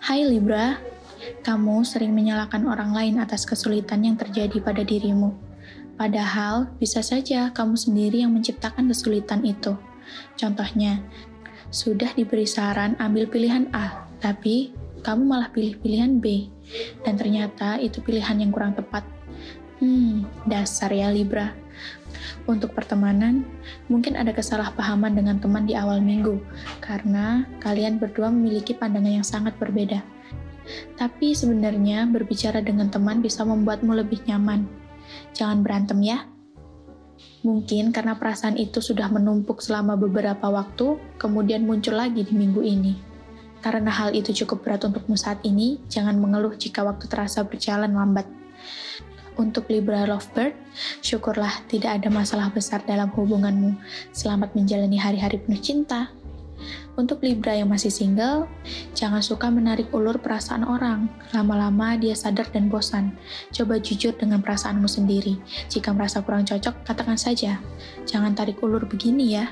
Hai Libra, kamu sering menyalahkan orang lain atas kesulitan yang terjadi pada dirimu. Padahal, bisa saja kamu sendiri yang menciptakan kesulitan itu. Contohnya, sudah diberi saran ambil pilihan A, tapi kamu malah pilih pilihan B, dan ternyata itu pilihan yang kurang tepat. Hmm, dasar ya Libra. Untuk pertemanan, mungkin ada kesalahpahaman dengan teman di awal minggu, karena kalian berdua memiliki pandangan yang sangat berbeda. Tapi sebenarnya berbicara dengan teman bisa membuatmu lebih nyaman. Jangan berantem ya. Mungkin karena perasaan itu sudah menumpuk selama beberapa waktu, kemudian muncul lagi di minggu ini. Karena hal itu cukup berat untukmu saat ini, jangan mengeluh jika waktu terasa berjalan lambat. Untuk Libra Lovebird, syukurlah tidak ada masalah besar dalam hubunganmu. Selamat menjalani hari-hari penuh cinta. Untuk Libra yang masih single, jangan suka menarik ulur perasaan orang. Lama-lama dia sadar dan bosan. Coba jujur dengan perasaanmu sendiri. Jika merasa kurang cocok, katakan saja. Jangan tarik ulur begini ya.